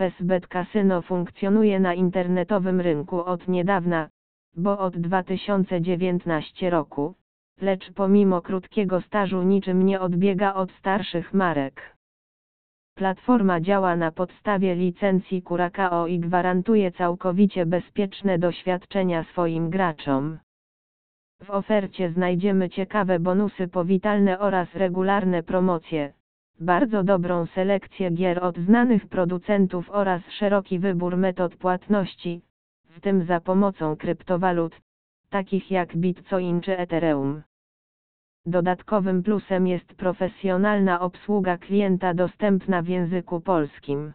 FSBet Casino funkcjonuje na internetowym rynku od niedawna, bo od 2019 roku, lecz pomimo krótkiego stażu niczym nie odbiega od starszych marek. Platforma działa na podstawie licencji Curacao i gwarantuje całkowicie bezpieczne doświadczenia swoim graczom. W ofercie znajdziemy ciekawe bonusy powitalne oraz regularne promocje, bardzo dobrą selekcję gier od znanych producentów oraz szeroki wybór metod płatności, w tym za pomocą kryptowalut, takich jak Bitcoin czy Ethereum. Dodatkowym plusem jest profesjonalna obsługa klienta dostępna w języku polskim.